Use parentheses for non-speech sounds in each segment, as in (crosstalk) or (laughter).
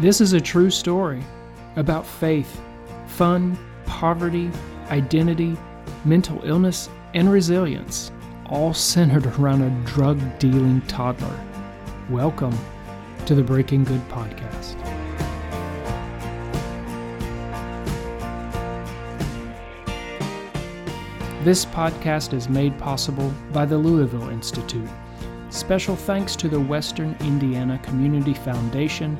This is a true story about faith, fun, poverty, identity, mental illness, and resilience, all centered around a drug dealing toddler. Welcome to the Breaking Good podcast. This podcast is made possible by the Louisville Institute. Special thanks to the Western Indiana Community Foundation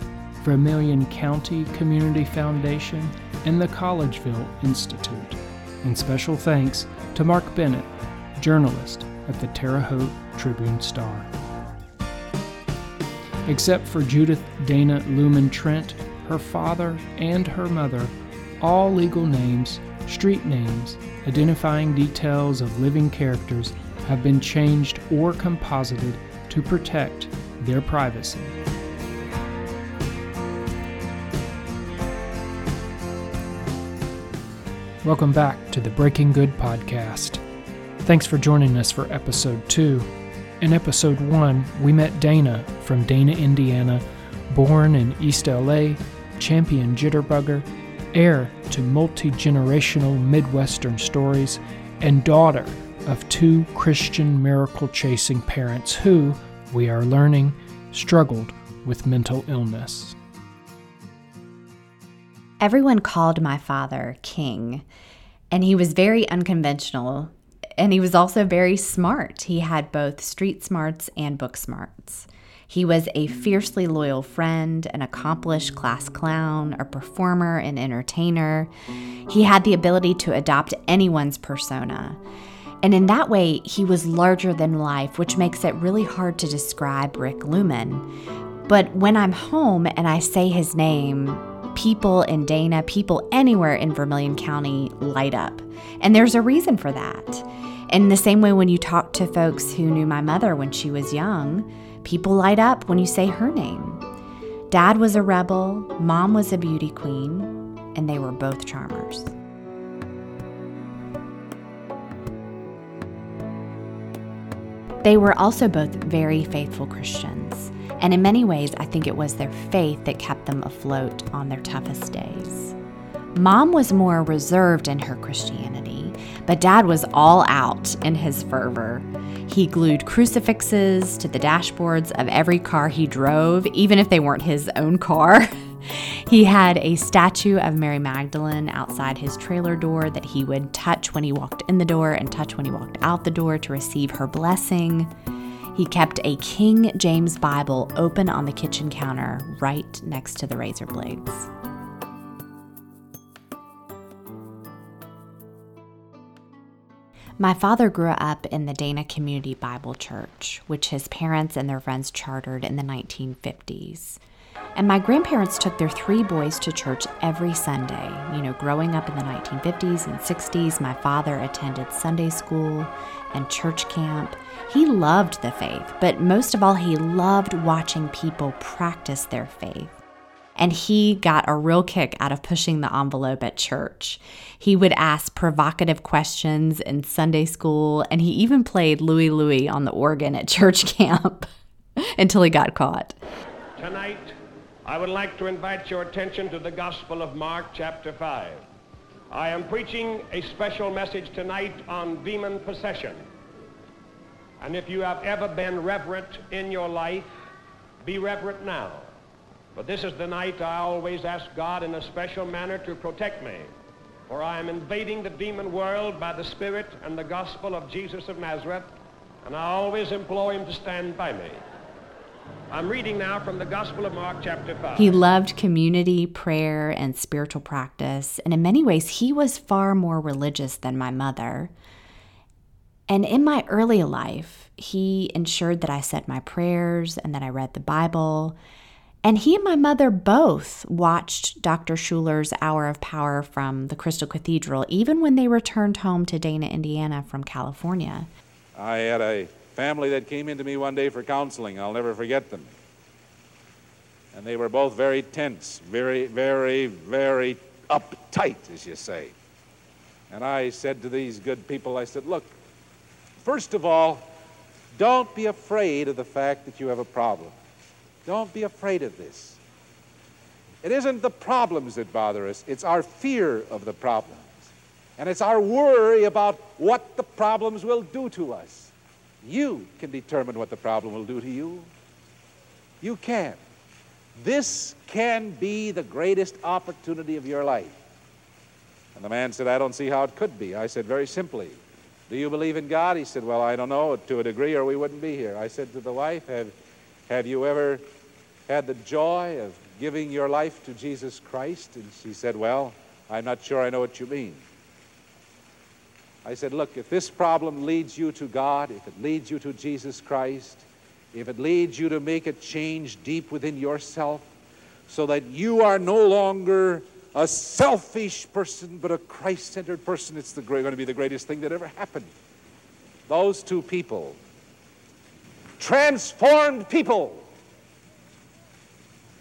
Vermilion County Community Foundation, and the Collegeville Institute. And special thanks to Mark Bennett, journalist at the Terre Haute Tribune Star. Except for Judith Dana Lumen Trent, her father, and her mother, all legal names, street names, identifying details of living characters have been changed or composited to protect their privacy. Welcome back to the Breaking Good podcast. Thanks for joining us for episode 2. In episode 1, we met Dana from Dana, Indiana, born in East LA, champion jitterbugger, heir to multi generational Midwestern stories, and daughter of two Christian miracle chasing parents who, we are learning, struggled with mental illness. Everyone called my father King, and he was very unconventional. And he was also very smart. He had both street smarts and book smarts. He was a fiercely loyal friend, an accomplished class clown, a performer, an entertainer. He had the ability to adopt anyone's persona. And in that way, he was larger than life, which makes it really hard to describe Rick Lumen. But when I'm home and I say his name, people in Dana, people anywhere in Vermilion County light up. And there's a reason for that. In the same way, when you talk to folks who knew my mother when she was young, people light up when you say her name. Dad was a rebel, mom was a beauty queen, and they were both charmers. They were also both very faithful Christians. And in many ways, I think it was their faith that kept them afloat on their toughest days. Mom was more reserved in her Christianity, but dad was all out in his fervor. He glued crucifixes to the dashboards of every car he drove, even if they weren't his own car. (laughs) he had a statue of Mary Magdalene outside his trailer door that he would touch when he walked in the door and touch when he walked out the door to receive her blessing. He kept a King James Bible open on the kitchen counter right next to the razor blades. My father grew up in the Dana Community Bible Church, which his parents and their friends chartered in the 1950s. And my grandparents took their three boys to church every Sunday. You know, growing up in the 1950s and 60s, my father attended Sunday school and church camp. He loved the faith, but most of all, he loved watching people practice their faith. And he got a real kick out of pushing the envelope at church. He would ask provocative questions in Sunday school, and he even played Louie Louie on the organ at (laughs) church camp until he got caught. Tonight, I would like to invite your attention to the Gospel of Mark, chapter 5. I am preaching a special message tonight on demon possession. And if you have ever been reverent in your life, be reverent now. But this is the night I always ask God in a special manner to protect me. For I am invading the demon world by the Spirit and the gospel of Jesus of Nazareth, and I always implore him to stand by me. I'm reading now from the Gospel of Mark, chapter 5. He loved community, prayer, and spiritual practice, and in many ways, he was far more religious than my mother. And in my early life, he ensured that I said my prayers and that I read the Bible. And he and my mother both watched Dr. Schuller's Hour of Power from the Crystal Cathedral, even when they returned home to Dana, Indiana from California. I had a family that came into me one day for counseling. I'll never forget them. And they were both very tense, very, very, very uptight, as you say. And I said to these good people, I said, look, First of all, don't be afraid of the fact that you have a problem. Don't be afraid of this. It isn't the problems that bother us, it's our fear of the problems. And it's our worry about what the problems will do to us. You can determine what the problem will do to you. You can. This can be the greatest opportunity of your life. And the man said, I don't see how it could be. I said, very simply, do you believe in God? He said, Well, I don't know, to a degree, or we wouldn't be here. I said to the wife, Have, have you ever had the joy of giving your life to Jesus Christ? And she said, Well, I'm not sure I know what you mean. I said, Look, if this problem leads you to God, if it leads you to Jesus Christ, if it leads you to make a change deep within yourself, so that you are no longer a selfish person, but a Christ centered person, it's the, going to be the greatest thing that ever happened. Those two people, transformed people,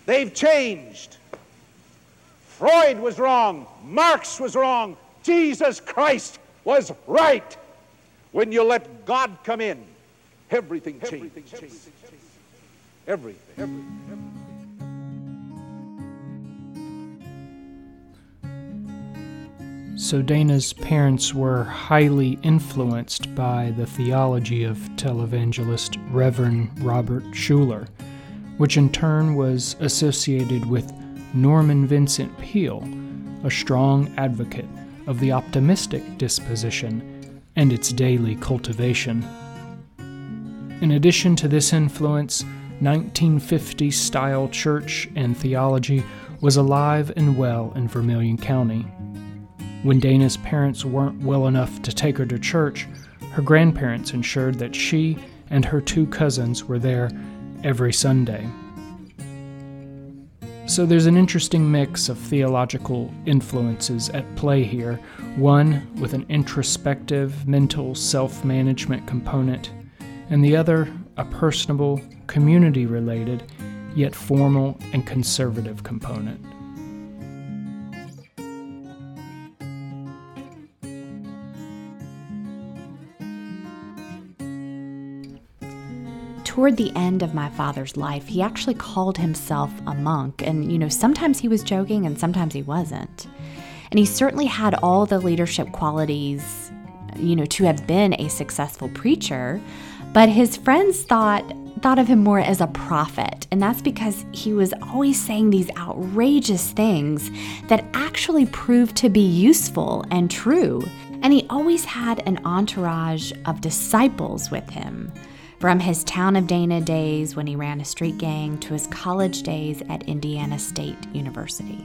they've changed. Freud was wrong, Marx was wrong, Jesus Christ was right. When you let God come in, everything changes. Everything. Changes. everything. everything. So Dana's parents were highly influenced by the theology of televangelist Reverend Robert Schuller, which in turn was associated with Norman Vincent Peale, a strong advocate of the optimistic disposition and its daily cultivation. In addition to this influence, 1950 style church and theology was alive and well in Vermilion County. When Dana's parents weren't well enough to take her to church, her grandparents ensured that she and her two cousins were there every Sunday. So there's an interesting mix of theological influences at play here, one with an introspective, mental self management component, and the other a personable, community related, yet formal and conservative component. Toward the end of my father's life, he actually called himself a monk. And, you know, sometimes he was joking and sometimes he wasn't. And he certainly had all the leadership qualities, you know, to have been a successful preacher. But his friends thought thought of him more as a prophet, and that's because he was always saying these outrageous things that actually proved to be useful and true. And he always had an entourage of disciples with him from his town of Dana days when he ran a street gang to his college days at Indiana State University.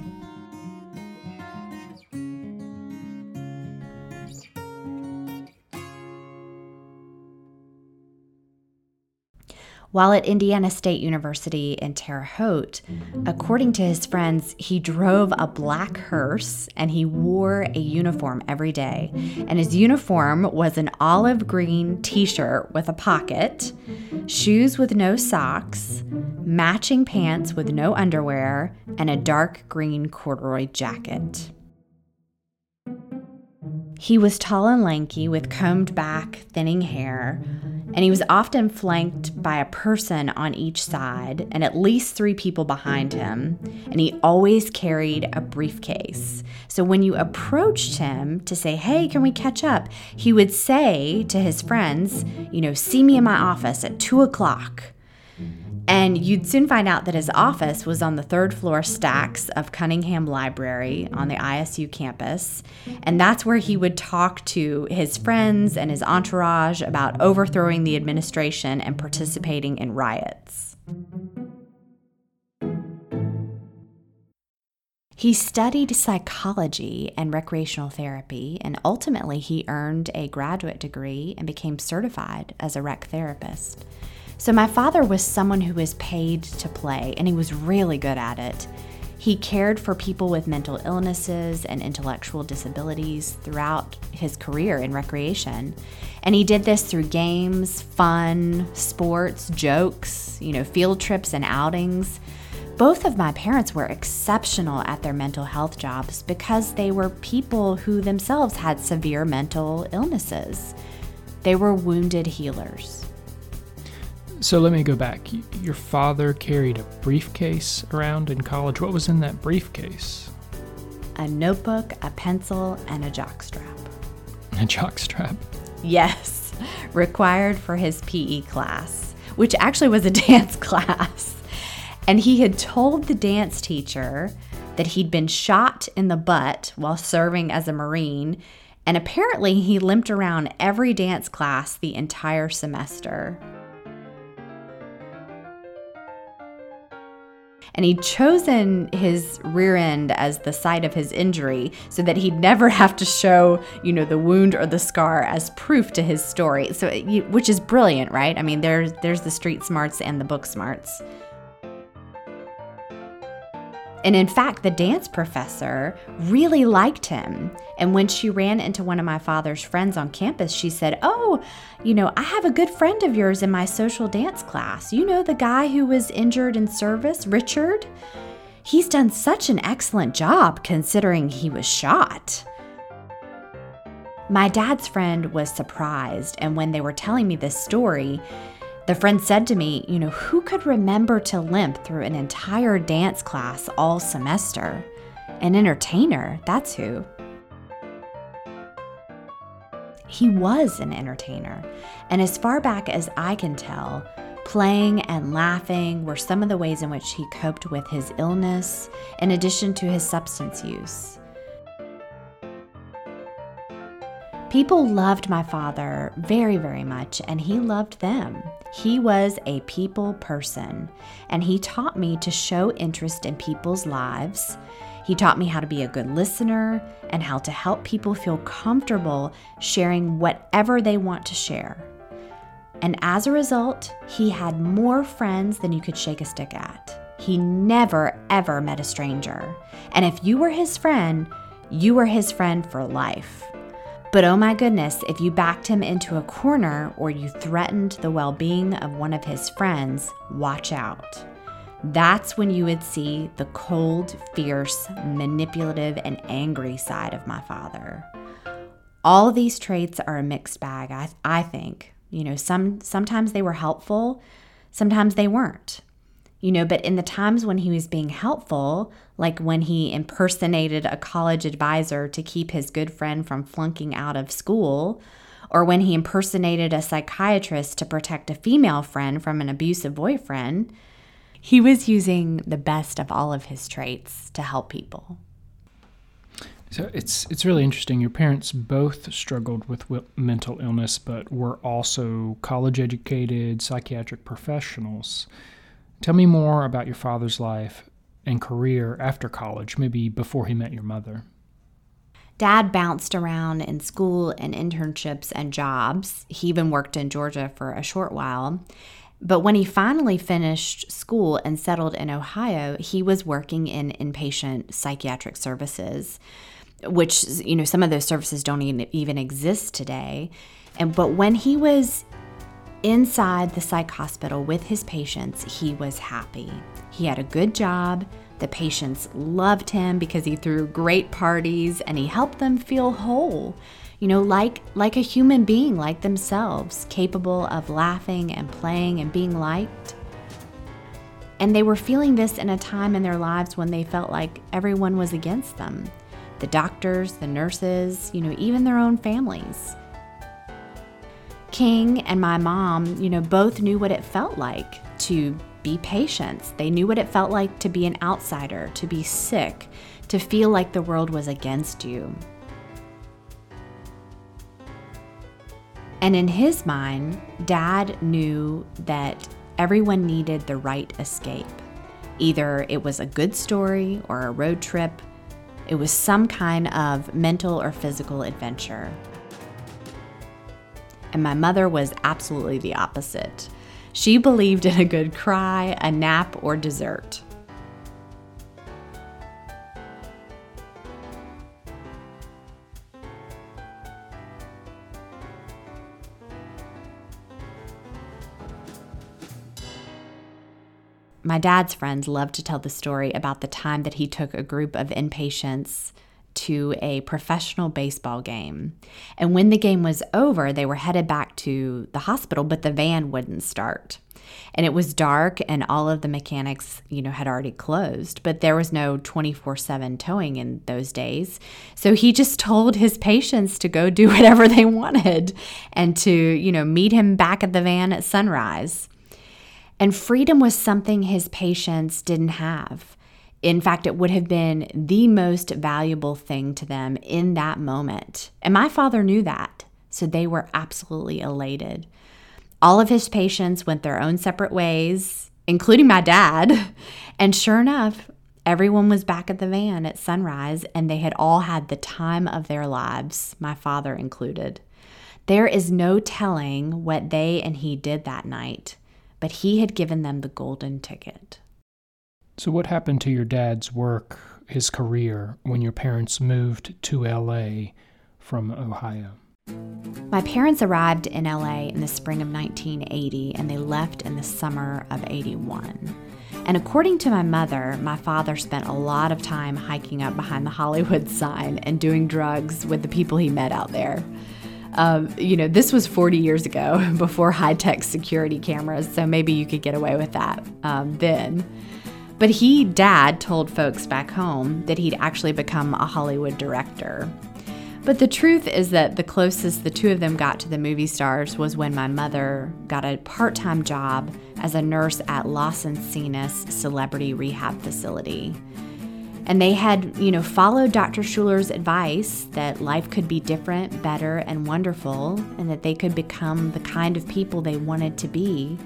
While at Indiana State University in Terre Haute, according to his friends, he drove a black hearse and he wore a uniform every day. And his uniform was an olive green t shirt with a pocket, shoes with no socks, matching pants with no underwear, and a dark green corduroy jacket. He was tall and lanky with combed back, thinning hair, and he was often flanked by a person on each side and at least three people behind him. And he always carried a briefcase. So when you approached him to say, Hey, can we catch up? He would say to his friends, You know, see me in my office at two o'clock. And you'd soon find out that his office was on the third floor stacks of Cunningham Library on the ISU campus. And that's where he would talk to his friends and his entourage about overthrowing the administration and participating in riots. He studied psychology and recreational therapy, and ultimately he earned a graduate degree and became certified as a rec therapist. So, my father was someone who was paid to play, and he was really good at it. He cared for people with mental illnesses and intellectual disabilities throughout his career in recreation. And he did this through games, fun, sports, jokes, you know, field trips and outings. Both of my parents were exceptional at their mental health jobs because they were people who themselves had severe mental illnesses. They were wounded healers. So let me go back. Your father carried a briefcase around in college. What was in that briefcase? A notebook, a pencil, and a jockstrap. (laughs) A jockstrap? Yes, required for his PE class, which actually was a (laughs) dance class. And he had told the dance teacher that he'd been shot in the butt while serving as a Marine, and apparently he limped around every dance class the entire semester. And he'd chosen his rear end as the site of his injury so that he'd never (laughs) have to show, you know, the wound or the scar as proof to his story. So, which is brilliant, right? I mean, there's there's the street smarts and the book smarts. And in fact, the dance professor really liked him. And when she ran into one of my father's friends on campus, she said, Oh, you know, I have a good friend of yours in my social dance class. You know, the guy who was injured in service, Richard? He's done such an excellent job considering he was shot. My dad's friend was surprised, and when they were telling me this story, the friend said to me, You know, who could remember to limp through an entire dance class all semester? An entertainer, that's who. He was an entertainer, and as far back as I can tell, playing and laughing were some of the ways in which he coped with his illness, in addition to his substance use. People loved my father very, very much, and he loved them. He was a people person, and he taught me to show interest in people's lives. He taught me how to be a good listener and how to help people feel comfortable sharing whatever they want to share. And as a result, he had more friends than you could shake a stick at. He never, ever met a stranger. And if you were his friend, you were his friend for life. But oh my goodness, if you backed him into a corner or you threatened the well being of one of his friends, watch out. That's when you would see the cold, fierce, manipulative, and angry side of my father. All of these traits are a mixed bag, I, I think. You know, some sometimes they were helpful, sometimes they weren't you know, but in the times when he was being helpful, like when he impersonated a college advisor to keep his good friend from flunking out of school, or when he impersonated a psychiatrist to protect a female friend from an abusive boyfriend, he was using the best of all of his traits to help people. So it's it's really interesting. Your parents both struggled with mental illness, but were also college educated psychiatric professionals. Tell me more about your father's life and career after college, maybe before he met your mother. Dad bounced around in school and internships and jobs. He even worked in Georgia for a short while. But when he finally finished school and settled in Ohio, he was working in inpatient psychiatric services, which, you know, some of those services don't even exist today. And but when he was Inside the psych hospital with his patients, he was happy. He had a good job. The patients loved him because he threw great parties and he helped them feel whole. You know, like like a human being like themselves, capable of laughing and playing and being liked. And they were feeling this in a time in their lives when they felt like everyone was against them. The doctors, the nurses, you know, even their own families. King and my mom, you know, both knew what it felt like to be patients. They knew what it felt like to be an outsider, to be sick, to feel like the world was against you. And in his mind, dad knew that everyone needed the right escape. Either it was a good story or a road trip, it was some kind of mental or physical adventure and my mother was absolutely the opposite. She believed in a good cry, a nap, or dessert. My dad's friends love to tell the story about the time that he took a group of inpatients to a professional baseball game. And when the game was over, they were headed back to the hospital, but the van wouldn't start. and it was dark and all of the mechanics you know had already closed but there was no 24/7 towing in those days so he just (laughs) told his patients to go do (laughs) whatever they wanted and to you know meet him back at the van at sunrise and freedom was something his patients didn't have in fact, it would have been the most valuable thing to them in that moment. And my father knew that. So they were absolutely elated. All of his patients went their own separate ways, including my dad. (laughs) And sure enough, everyone was back at the van at sunrise and they had all had the time of their lives, my father included. There is no telling what they and he did that night, but he had given them the golden ticket. So, what happened to your dad's work, his career, when your parents moved to LA from Ohio? My parents arrived in LA in the spring of 1980 and they left in the summer of 81. And according to my mother, my father spent a lot of time hiking up behind the Hollywood (laughs) sign and doing drugs with the people he met out there. Um, you know, this was 40 years ago (laughs) before high tech security cameras, so maybe you could get away with that um, then. But he, dad, told folks back home that he'd actually become a Hollywood director. But the truth is that the closest the two of them got to the movie stars was when my mother got a part time job as a nurse at Los Encinas Celebrity Rehab Facility. And they had, you know, followed Dr. Schuller's advice that life could be different, better, and wonderful, and that they could become the kind of people they wanted to be.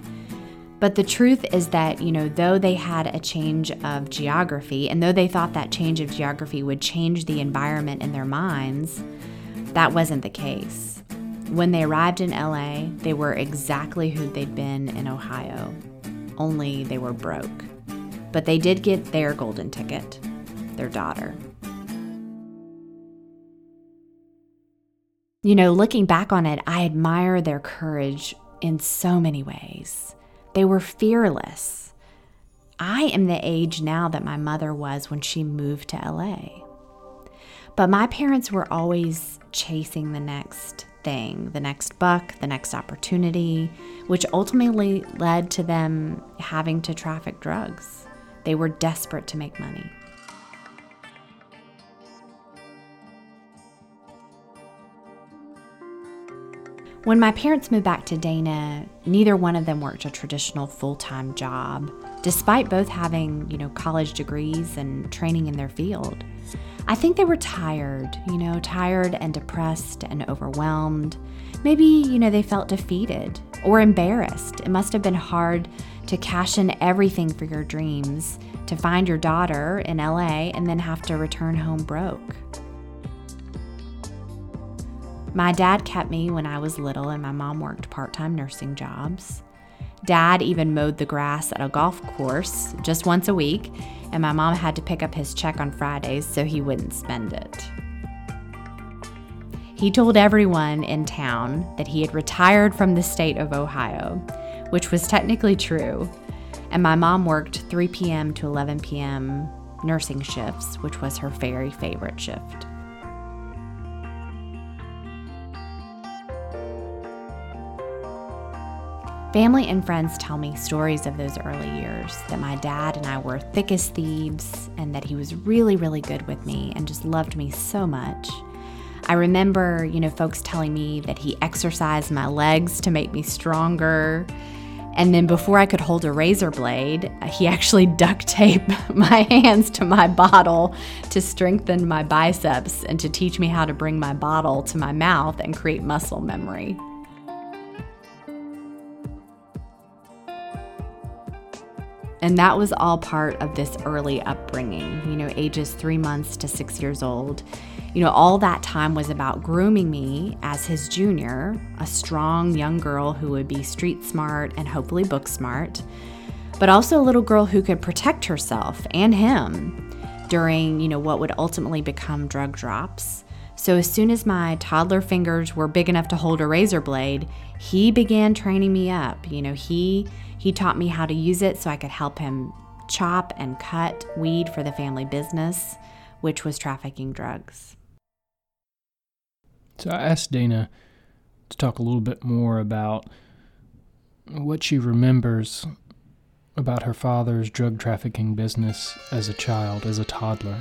But the truth is that, you know, though they had a change of geography, and though they thought that change of geography would change the environment in their minds, that wasn't the case. When they arrived in LA, they were exactly who they'd been in Ohio, only they were broke. But they did get their golden ticket their daughter. You know, looking back on it, I admire their courage in so many ways. They were fearless. I am the age now that my mother was when she moved to LA. But my parents were always chasing the next thing, the next buck, the next opportunity, which ultimately led to them having to traffic drugs. They were desperate to make money. When my parents moved back to Dana, neither one of them worked a traditional full-time job, despite both having, you know, college degrees and training in their field. I think they were tired, you know, tired and depressed and overwhelmed. Maybe, you know, they felt defeated or embarrassed. It must have been hard to cash in everything for your dreams, to find your daughter in LA and then have to return home broke. My dad kept me when I was little, and my mom worked part time nursing jobs. Dad even mowed the grass at a golf course just once a week, and my mom had to pick up his check on Fridays so he wouldn't spend it. He told everyone in town that he had retired from the state of Ohio, which was technically true, and my mom worked 3 p.m. to 11 p.m. nursing shifts, which was her very favorite shift. Family and friends tell me stories of those early years that my dad and I were thick as thieves and that he was really, really good with me and just loved me so much. I remember, you know, folks telling me that he exercised my legs to make me stronger. And then before I could hold a razor blade, uh, he (laughs) actually duct taped (laughs) my hands to my bottle to strengthen my biceps and to teach me how to bring my bottle to my mouth and create muscle memory. And that was all part of this early upbringing, you know, ages three months to six years old. You know, all that time was about grooming me as his junior, a strong young girl who would be street smart and hopefully book smart, but also a little girl who could protect herself and him during, you know, what would ultimately become drug drops. So as soon as my toddler fingers were big enough to hold a razor blade, he began training me up. You know, he he taught me how to use it so I could help him chop and cut weed for the family business, which was trafficking drugs. So I asked Dana to talk a little bit more about what she remembers about her father's drug trafficking business as a child, as a toddler.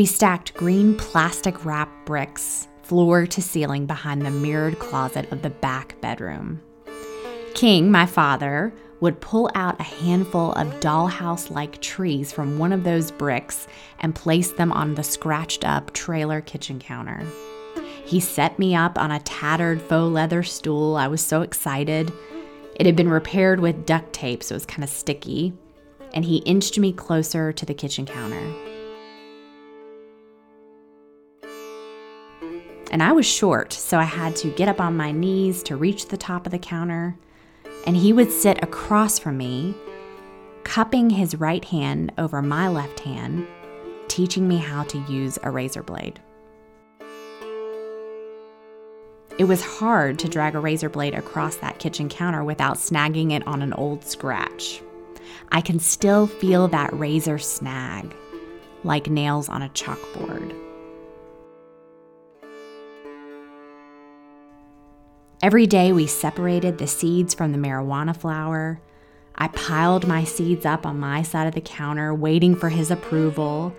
We stacked green plastic wrap bricks floor to ceiling behind the mirrored closet of the back bedroom. King, my father, would pull out a handful of dollhouse like trees from one of those bricks and place them on the scratched up trailer kitchen counter. He set me up on a tattered faux leather stool. I was so excited. It had been repaired with duct tape, so it was kind of sticky. And he inched me closer to the kitchen counter. And I was short, so I had to get up on my knees to reach the top of the counter and he would sit across from me, cupping his right hand over my left hand, teaching me how to use a razor blade. It was hard to drag a razor blade across that kitchen counter without snagging it on an old scratch. I can still feel that razor snag, like nails on a chalkboard. Every day we separated the seeds from the marijuana flower. I piled my seeds up on my side of the counter, waiting for his approval,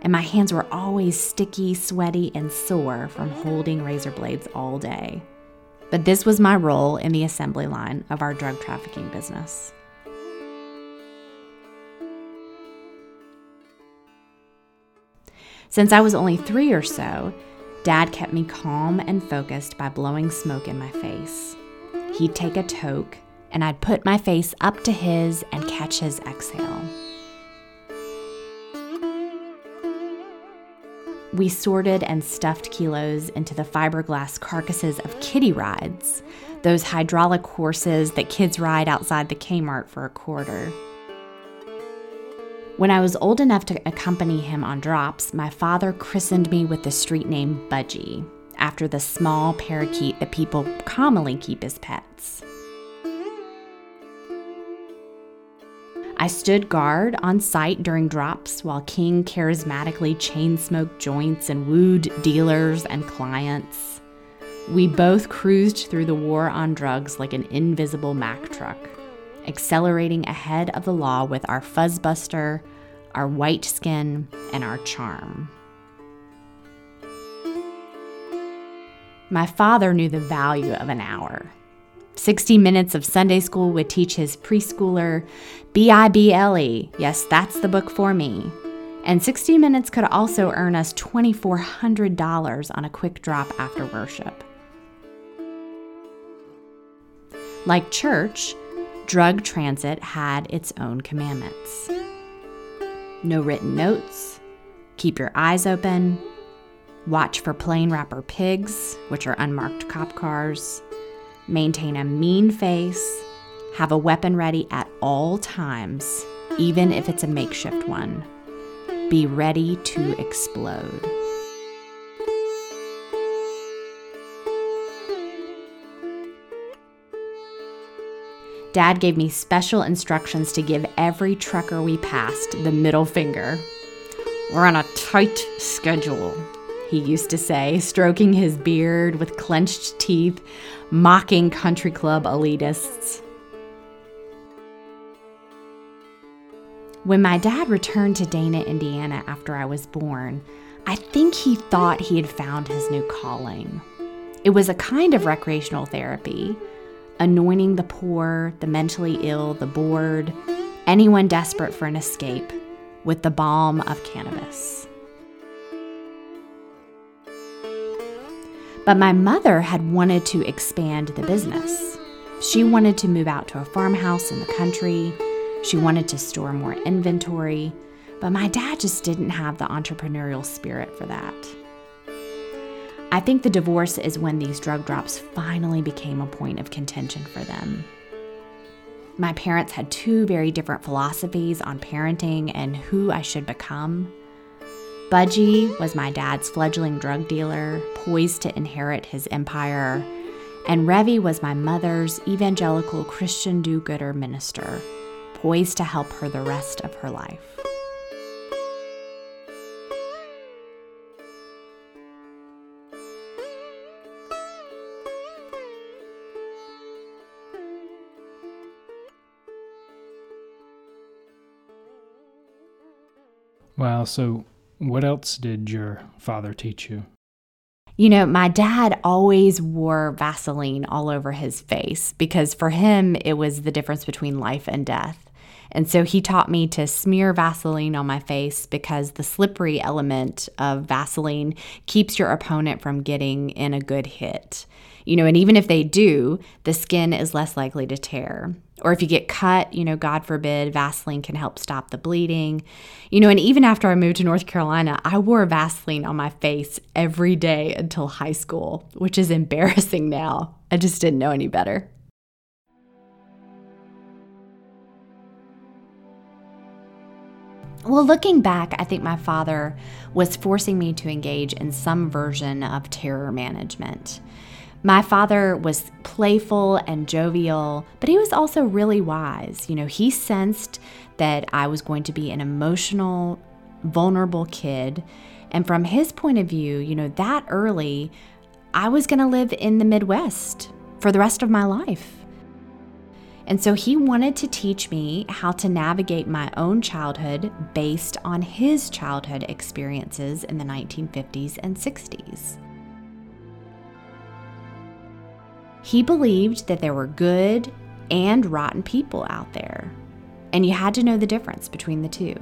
and my hands were always sticky, sweaty, and sore from holding razor blades all day. But this was my role in the assembly line of our drug trafficking business. Since I was only three or so, Dad kept me calm and focused by blowing smoke in my face. He'd take a toke, and I'd put my face up to his and catch his exhale. We sorted and stuffed kilos into the fiberglass carcasses of kiddie rides, those hydraulic horses that kids ride outside the Kmart for a quarter. When I was old enough to accompany him on drops, my father christened me with the street name Budgie, after the small parakeet that people commonly keep as pets. I stood guard on site during drops while King charismatically chain smoked joints and wooed dealers and clients. We both cruised through the war on drugs like an invisible Mack truck accelerating ahead of the law with our fuzzbuster, our white skin, and our charm. My father knew the value of an hour. 60 minutes of Sunday school would teach his preschooler B I B L E. Yes, that's the book for me. And 60 minutes could also earn us $2,400 on a quick drop after worship. Like church, drug transit had its own commandments. No written notes, keep your eyes open, watch for plain wrapper pigs, which are unmarked cop cars, maintain a mean face, have a weapon ready at all times, even if it's a makeshift one. Be ready to explode. Dad gave me special instructions to give every trucker we passed the middle finger. We're on a tight schedule, he used to say, stroking his beard with clenched teeth, mocking country club elitists. When my dad returned to Dana, Indiana after I was born, I think he thought he had found his new calling. It was a kind of recreational therapy anointing the poor, the mentally ill, the bored, anyone desperate for an escape with the balm of cannabis. But my mother had wanted to expand the business. She wanted to move out to a farmhouse in the country. She wanted to store more inventory. But my dad just didn't have the entrepreneurial spirit for that. I think the divorce is when these drug drops finally became a point of contention for them. My parents had two very different philosophies on parenting and who I should become. Budgie was my dad's fledgling drug dealer, poised to inherit his empire, and Revy was my mother's evangelical Christian do gooder minister, poised to help her the rest of her life. Wow. So, what else did your father teach you? You know, my dad always wore Vaseline all over his face because for him, it was the difference between life and death. And so he taught me to smear Vaseline on my face because the slippery element of Vaseline keeps your opponent from getting in a good hit. You know, and even if they do, the skin is less likely to tear. Or if you get cut, you know, God forbid, Vaseline can help stop the bleeding. You know, and even after I moved to North Carolina, I wore Vaseline on my face every day until high school, which is embarrassing now. I just didn't know any better. Well, looking back, I think my father was forcing me to engage in some version of terror management. My father was playful and jovial, but he was also really wise. You know, he sensed that I was going to be an emotional, vulnerable kid. And from his point of view, you know, that early, I was going to live in the Midwest for the rest of my life. And so he wanted to teach me how to navigate my own childhood based on his childhood experiences in the 1950s and 60s. He believed that there were good and rotten people out there, and you had to know the difference between the two.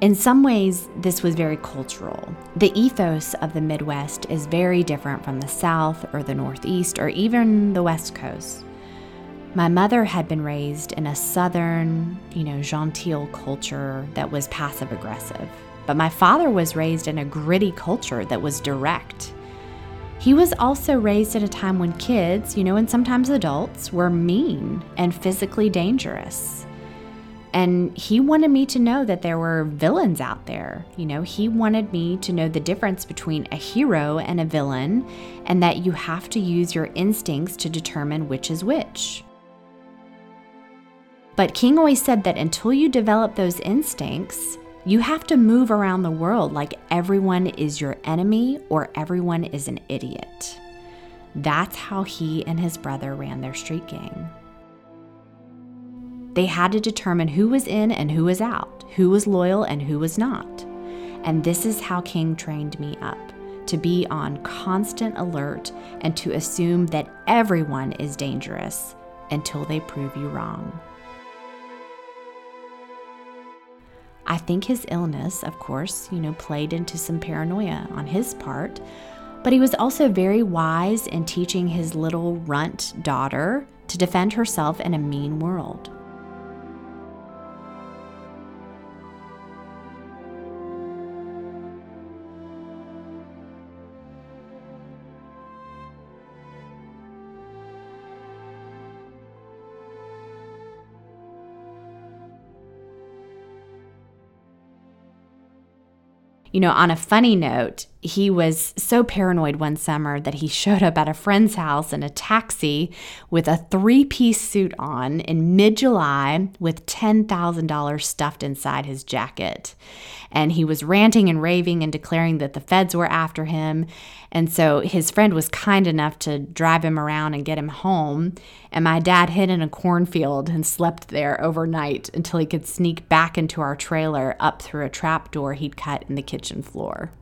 In some ways, this was very cultural. The ethos of the Midwest is very different from the South or the Northeast or even the West Coast. My mother had been raised in a Southern, you know, genteel culture that was passive aggressive. But my father was raised in a gritty culture that was direct. He was also raised at a time when kids, you know, and sometimes adults, were mean and physically dangerous. And he wanted me to know that there were villains out there. You know, he wanted me to know the difference between a hero and a villain, and that you have to use your instincts to determine which is which. But King always said that until you develop those instincts, you have to move around the world like everyone is your enemy or everyone is an idiot. That's how he and his brother ran their street gang. They had to determine who was in and who was out, who was loyal and who was not. And this is how King trained me up to be on constant alert and to assume that everyone is dangerous until they prove you wrong. I think his illness, of course, you know, played into some paranoia on his part, but he was also very wise in teaching his little runt daughter to defend herself in a mean world. You know, on a funny note, he was so paranoid one summer that he showed up at a friend's house in a taxi with a three piece suit on in mid July with $10,000 stuffed inside his jacket. And he was ranting and raving and declaring that the feds were after him. And so his friend was kind enough to drive him around and get him home. And my dad hid in a cornfield and slept there overnight until he could sneak back into our trailer up through a trap door he'd cut in the kitchen floor.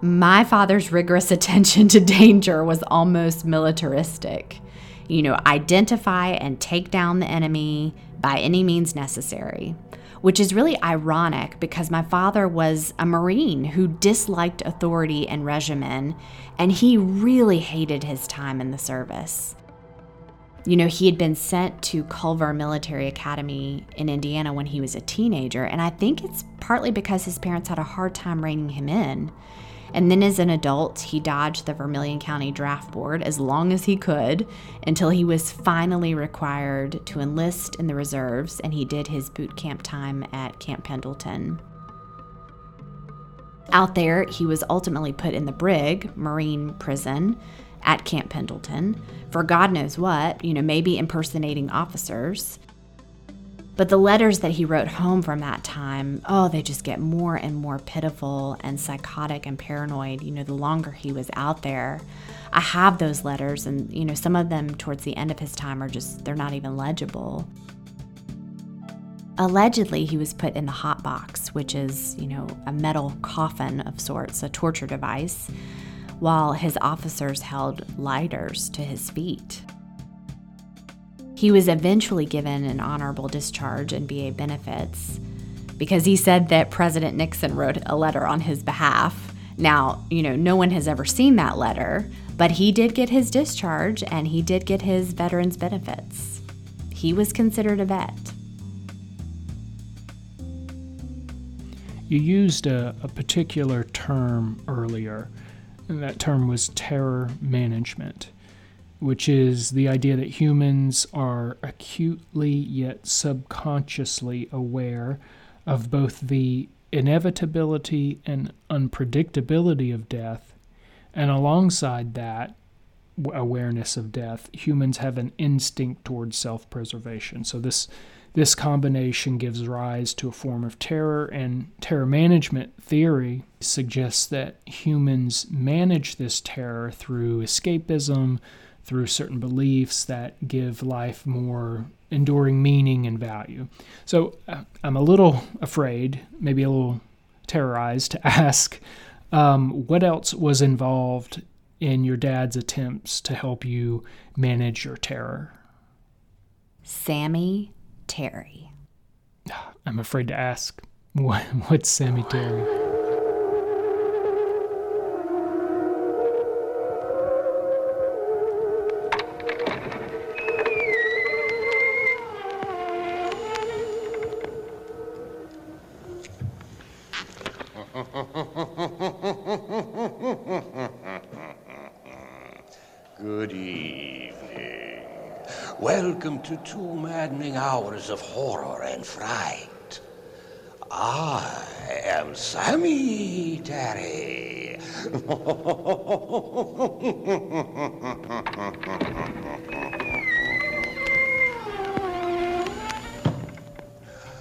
My father's rigorous (laughs) attention to danger was almost militaristic. You know, identify and take down the enemy by any means necessary, which is really ironic because my father was a Marine who disliked authority and regimen, and he really hated his time in the service. You know, he had been sent to Culver Military Academy in Indiana when he was a teenager, and I think it's partly because his parents had a hard time reining him in. And then as an adult, he dodged the Vermilion County Draft Board as long as he could until he was finally required to enlist in the reserves and he did his boot camp time at Camp Pendleton. Out there, he was ultimately put in the brig, Marine prison, at Camp Pendleton for God knows what, you know, maybe impersonating officers. But the letters that he wrote home from that time, oh, they just get more and more pitiful and psychotic and paranoid, you know, the longer he was out there. I have those letters, and, you know, some of them towards the end of his time are just, they're not even legible. Allegedly, he was put in the hot box, which is, you know, a metal coffin of sorts, a torture device, while his officers held lighters to his feet. He was eventually given an honorable discharge and VA benefits because he said that President Nixon wrote a letter on his behalf. Now, you know, no one has ever seen that letter, but he did get his discharge and he did get his veterans benefits. He was considered a vet. You used a, a particular term earlier, and that term was terror management which is the idea that humans are acutely yet subconsciously aware of both the inevitability and unpredictability of death, and alongside that awareness of death, humans have an instinct towards self preservation. So, this this combination gives rise to a form of terror, and terror management theory suggests that humans manage this terror through escapism, through certain beliefs that give life more enduring meaning and value. So uh, I'm a little afraid, maybe a little terrorized to (laughs) ask um, what else was involved in your dad's attempts to help you manage your terror? Sammy Terry. (sighs) I'm afraid to ask. (laughs) What, what's Sammy Terry? (laughs) Good evening. Welcome to two maddening hours of horror and fright. I am Sammy Terry.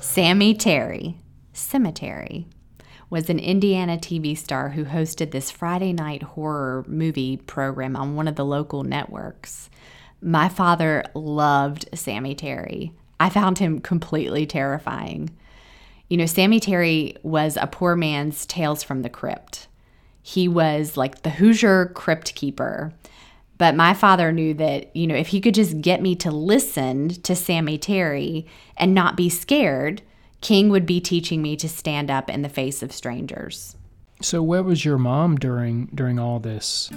Sammy Terry, Cemetery was an Indiana TV star who hosted this Friday night horror movie program on one of the local networks. My father loved Sammy Terry. I found him completely terrifying. You know, Sammy Terry was a poor man's Tales from the Crypt. He was like the Hoosier crypt keeper. But my father knew that, you know, if he could just get me to listen to Sammy Terry and not be scared, King would be teaching me to stand up in the face of strangers. So where was your mom during during all this?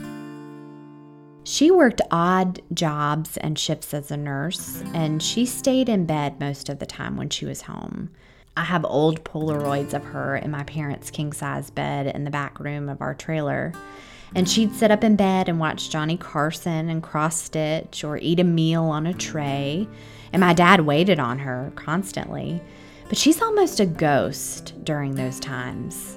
She worked odd jobs and shifts as a nurse, and she stayed in bed most of the time when she was home. I have old Polaroids of her in my parents' king size bed in the back room of our trailer. And she'd sit up in bed and watch Johnny Carson and cross stitch or eat a meal on a tray. And my dad waited on her constantly. But she's almost a ghost during those times.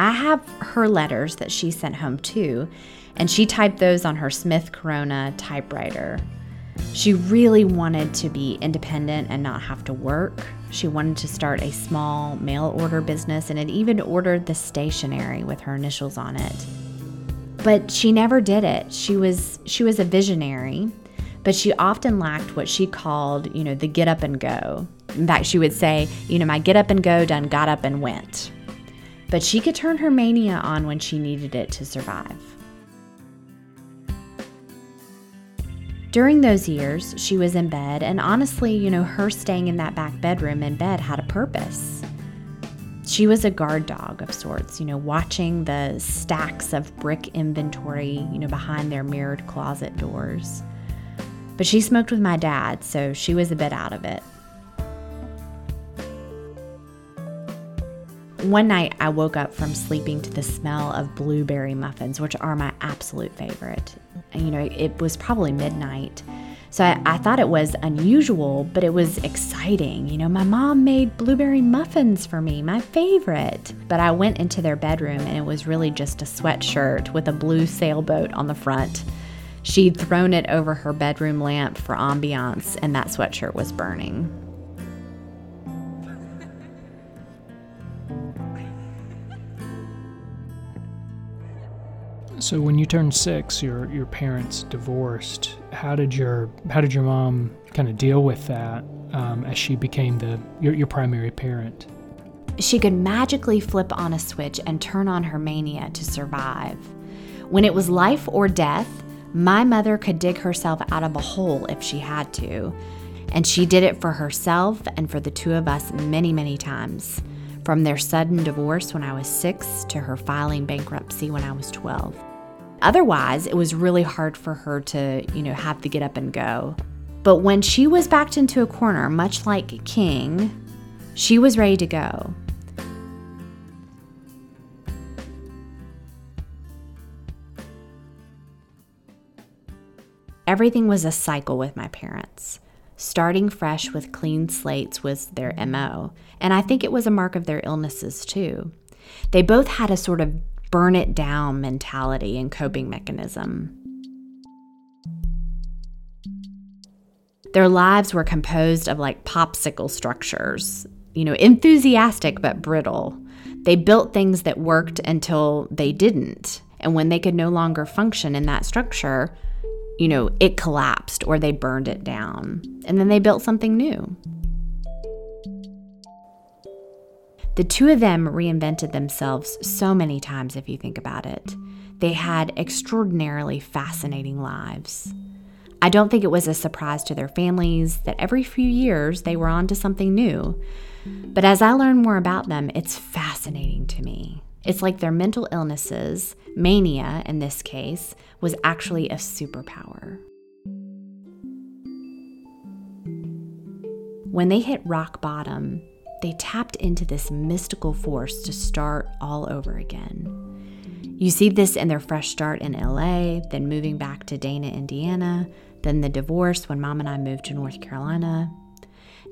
I have her letters that she sent home too, and she typed those on her Smith Corona typewriter. She really wanted to be independent and not have to work. She wanted to start a small mail order business and had even ordered the stationery with her initials on it. But she never did it. She was she was a visionary but she often lacked what she called, you know, the get up and go. In fact, she would say, you know, my get up and go done got up and went. But she could turn her mania on when she needed it to survive. During those years, she was in bed, and honestly, you know, her staying in that back bedroom in bed had a purpose. She was a guard dog of sorts, you know, watching the stacks of brick inventory, you know, behind their mirrored closet doors. But she smoked with my dad, so she was a bit out of it. One night, I woke up from sleeping to the smell of blueberry muffins, which are my absolute favorite. You know, it was probably midnight. So I, I, thought it was unusual, but it was exciting. You know, my mom made blueberry muffins for me, my favorite. But I went into their bedroom and it was really just a sweatshirt with a blue sailboat on the front She'd thrown it over her bedroom lamp for ambiance, and that sweatshirt was burning. So when you turned six, your your parents divorced. How did your how did your mom kind of deal with that um, as she became the your, your primary parent? She could magically flip on a switch and turn on her mania to survive. When it was life or death, my mother could dig herself out of a hole if she had to, and she did it for herself and for the two of us many, many times. From their sudden divorce when I was six to her filing bankruptcy when I was 12. Otherwise, it was really hard for her to, you know, have to get up and go. But when she was backed into a corner, much like King, she was ready to go. Everything was a cycle with my parents. Starting fresh with clean slates was their MO, and I think it was a mark of their illnesses too. They both had a sort of burn it down mentality and coping mechanism. Their lives were composed of like popsicle structures, you know, enthusiastic but brittle. They built things that worked until they didn't. And when they could no longer function in that structure, you know, it collapsed or they burned it down. And then they built something new. The two of them reinvented themselves so many times, if you think about it. They had extraordinarily fascinating lives. I don't think it was a surprise to their families that every few years they were on to something new. But as I learn more about them, it's fascinating to me. It's like their mental illnesses, mania in this case, was actually a superpower. When they hit rock bottom, they tapped into this mystical force to start all over again. You see this in their fresh start in LA, then moving back to Dana, Indiana, then the divorce when mom and I moved to North Carolina.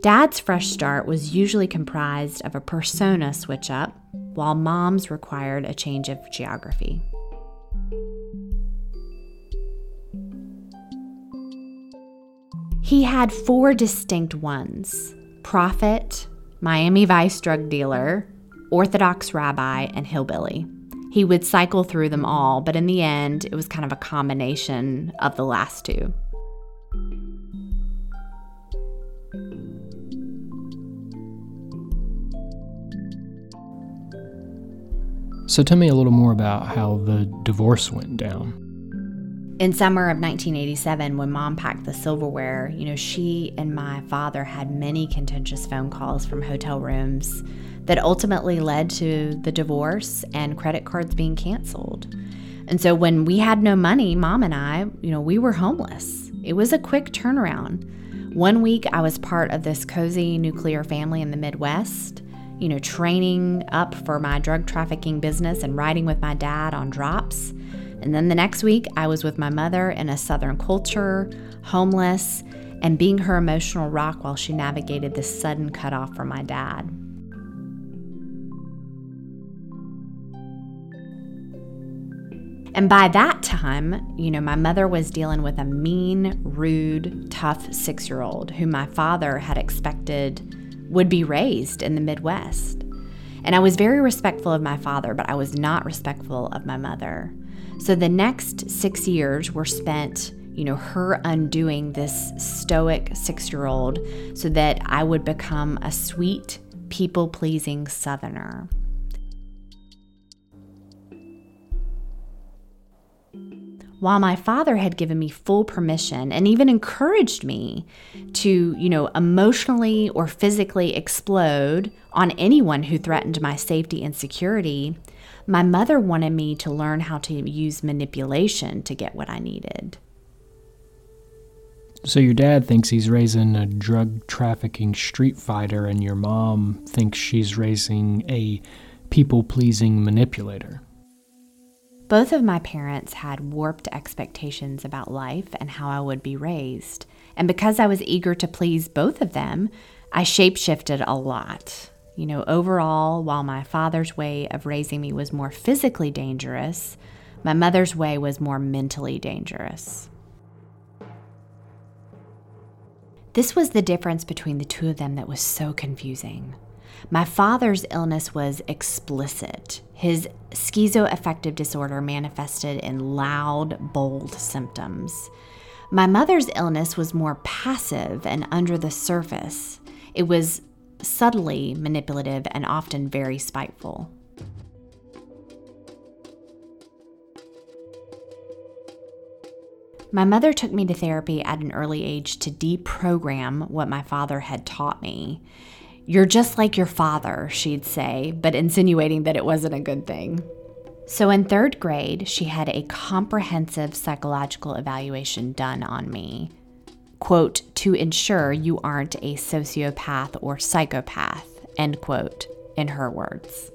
Dad's fresh start was usually comprised of a persona switch up, while mom's required a change of geography. He had four distinct ones prophet, Miami Vice drug dealer, Orthodox rabbi, and hillbilly. He would cycle through them all, but in the end, it was kind of a combination of the last two. So tell me a little more about how the divorce went down. In summer of 1987, when mom packed the silverware, you know, she and my father had many contentious phone calls from hotel rooms that ultimately led to the divorce and credit cards being canceled. And so when we had no money, mom and I, you know, we were homeless. It was a quick turnaround. One week I was part of this cozy nuclear family in the Midwest, you know, training up for my drug trafficking business and riding with my dad on drops. And then the next week, I was with my mother in a Southern culture, homeless, and being her emotional rock while she navigated this sudden cutoff from my dad. And by that time, you know, my mother was dealing with a mean, rude, tough six year old who my father had expected would be raised in the Midwest. And I was very respectful of my father, but I was not respectful of my mother. So the next six years were spent, you know, her undoing this stoic six year old so that I would become a sweet, people pleasing Southerner. While my father had given me full permission and even encouraged me to, you know, emotionally or physically explode on anyone who threatened my safety and security, my mother wanted me to learn how to use manipulation to get what I needed. So your dad thinks he's raising a drug trafficking street fighter, and your mom thinks she's raising a people pleasing manipulator. Both of my parents had warped expectations about life and how I would be raised. And because I was eager to please both of them, I shapeshifted a lot. You know, overall, while my father's way of raising me was more physically dangerous, my mother's way was more mentally dangerous. This was the difference between the two of them that was so confusing. My father's illness was explicit. His schizoaffective disorder manifested in loud, bold symptoms. My mother's illness was more passive and under the surface. It was subtly manipulative and often very spiteful. My mother took me to therapy at an early age to deprogram what my father had taught me. You're just like your father, she'd say, but insinuating that it wasn't a good thing. So in third grade, she had a comprehensive psychological evaluation done on me. Quote, to ensure you aren't a sociopath or psychopath, end quote, in her words.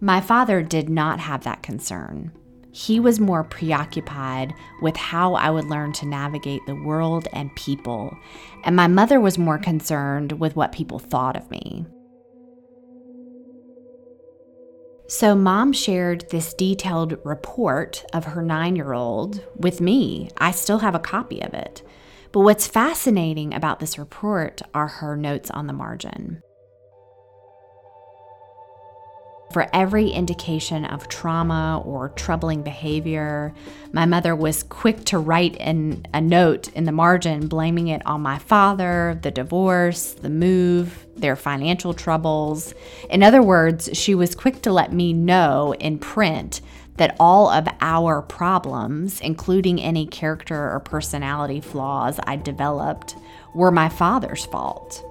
My father did not have that concern. He was more preoccupied with how I would learn to navigate the world and people, and my mother was more concerned with what people thought of me. So, mom shared this detailed report of her nine year old with me. I still have a copy of it. But what's fascinating about this report are her notes on the margin. For every indication of trauma or troubling behavior, my mother was quick to write in a note in the margin blaming it on my father, the divorce, the move, their financial troubles. In other words, she was quick to let me know in print that all of our problems, including any character or personality flaws I developed, were my father's fault.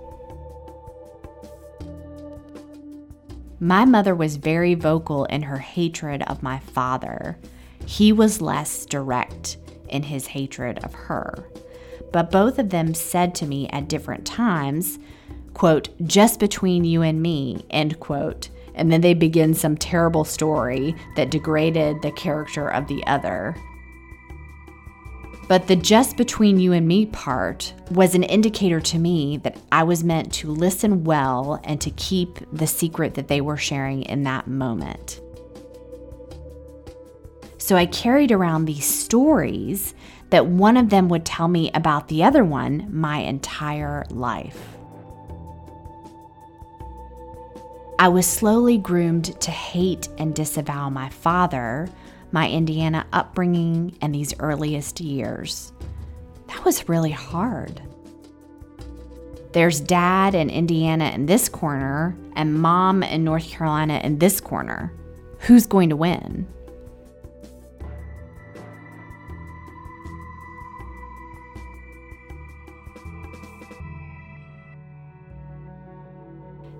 My mother was very vocal in her hatred of my father. He was less direct in his hatred of her. But both of them said to me at different times, quote, just between you and me, end quote. And then they begin some terrible story that degraded the character of the other. But the just between you and me part was an indicator to me that I was meant to listen well and to keep the secret that they were sharing in that moment. So I carried around these stories that one of them would tell me about the other one my entire life. I was slowly groomed to hate and disavow my father my Indiana upbringing and these earliest years. That was really hard. There's dad in Indiana in this corner and mom in North Carolina in this corner. Who's going to win?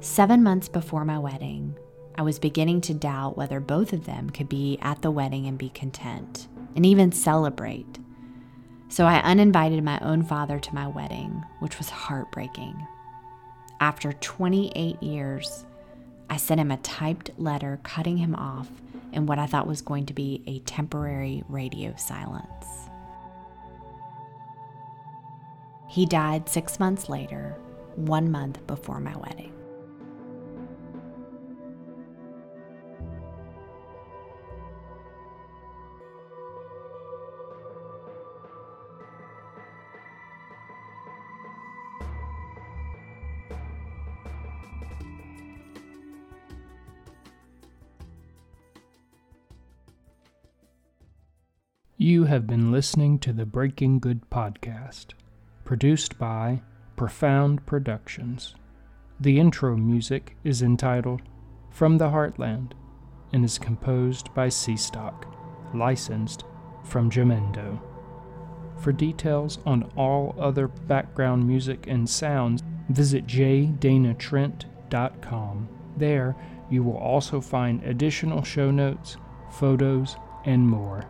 Seven months before my wedding, I was beginning to doubt whether both of them could be at the wedding and be content, and even celebrate. So I uninvited my own father to my wedding, which was heartbreaking. After 28 years, I sent him a typed letter cutting him off in what I thought was going to be a temporary radio silence. He died six months later, one month before my wedding. You have been listening to the Breaking Good podcast, produced by Profound Productions. The intro music is entitled From the Heartland and is composed by Seastock, licensed from Jamendo. For details on all other background music and sounds, visit jdanatrent.com. There, you will also find additional show notes, photos, and more.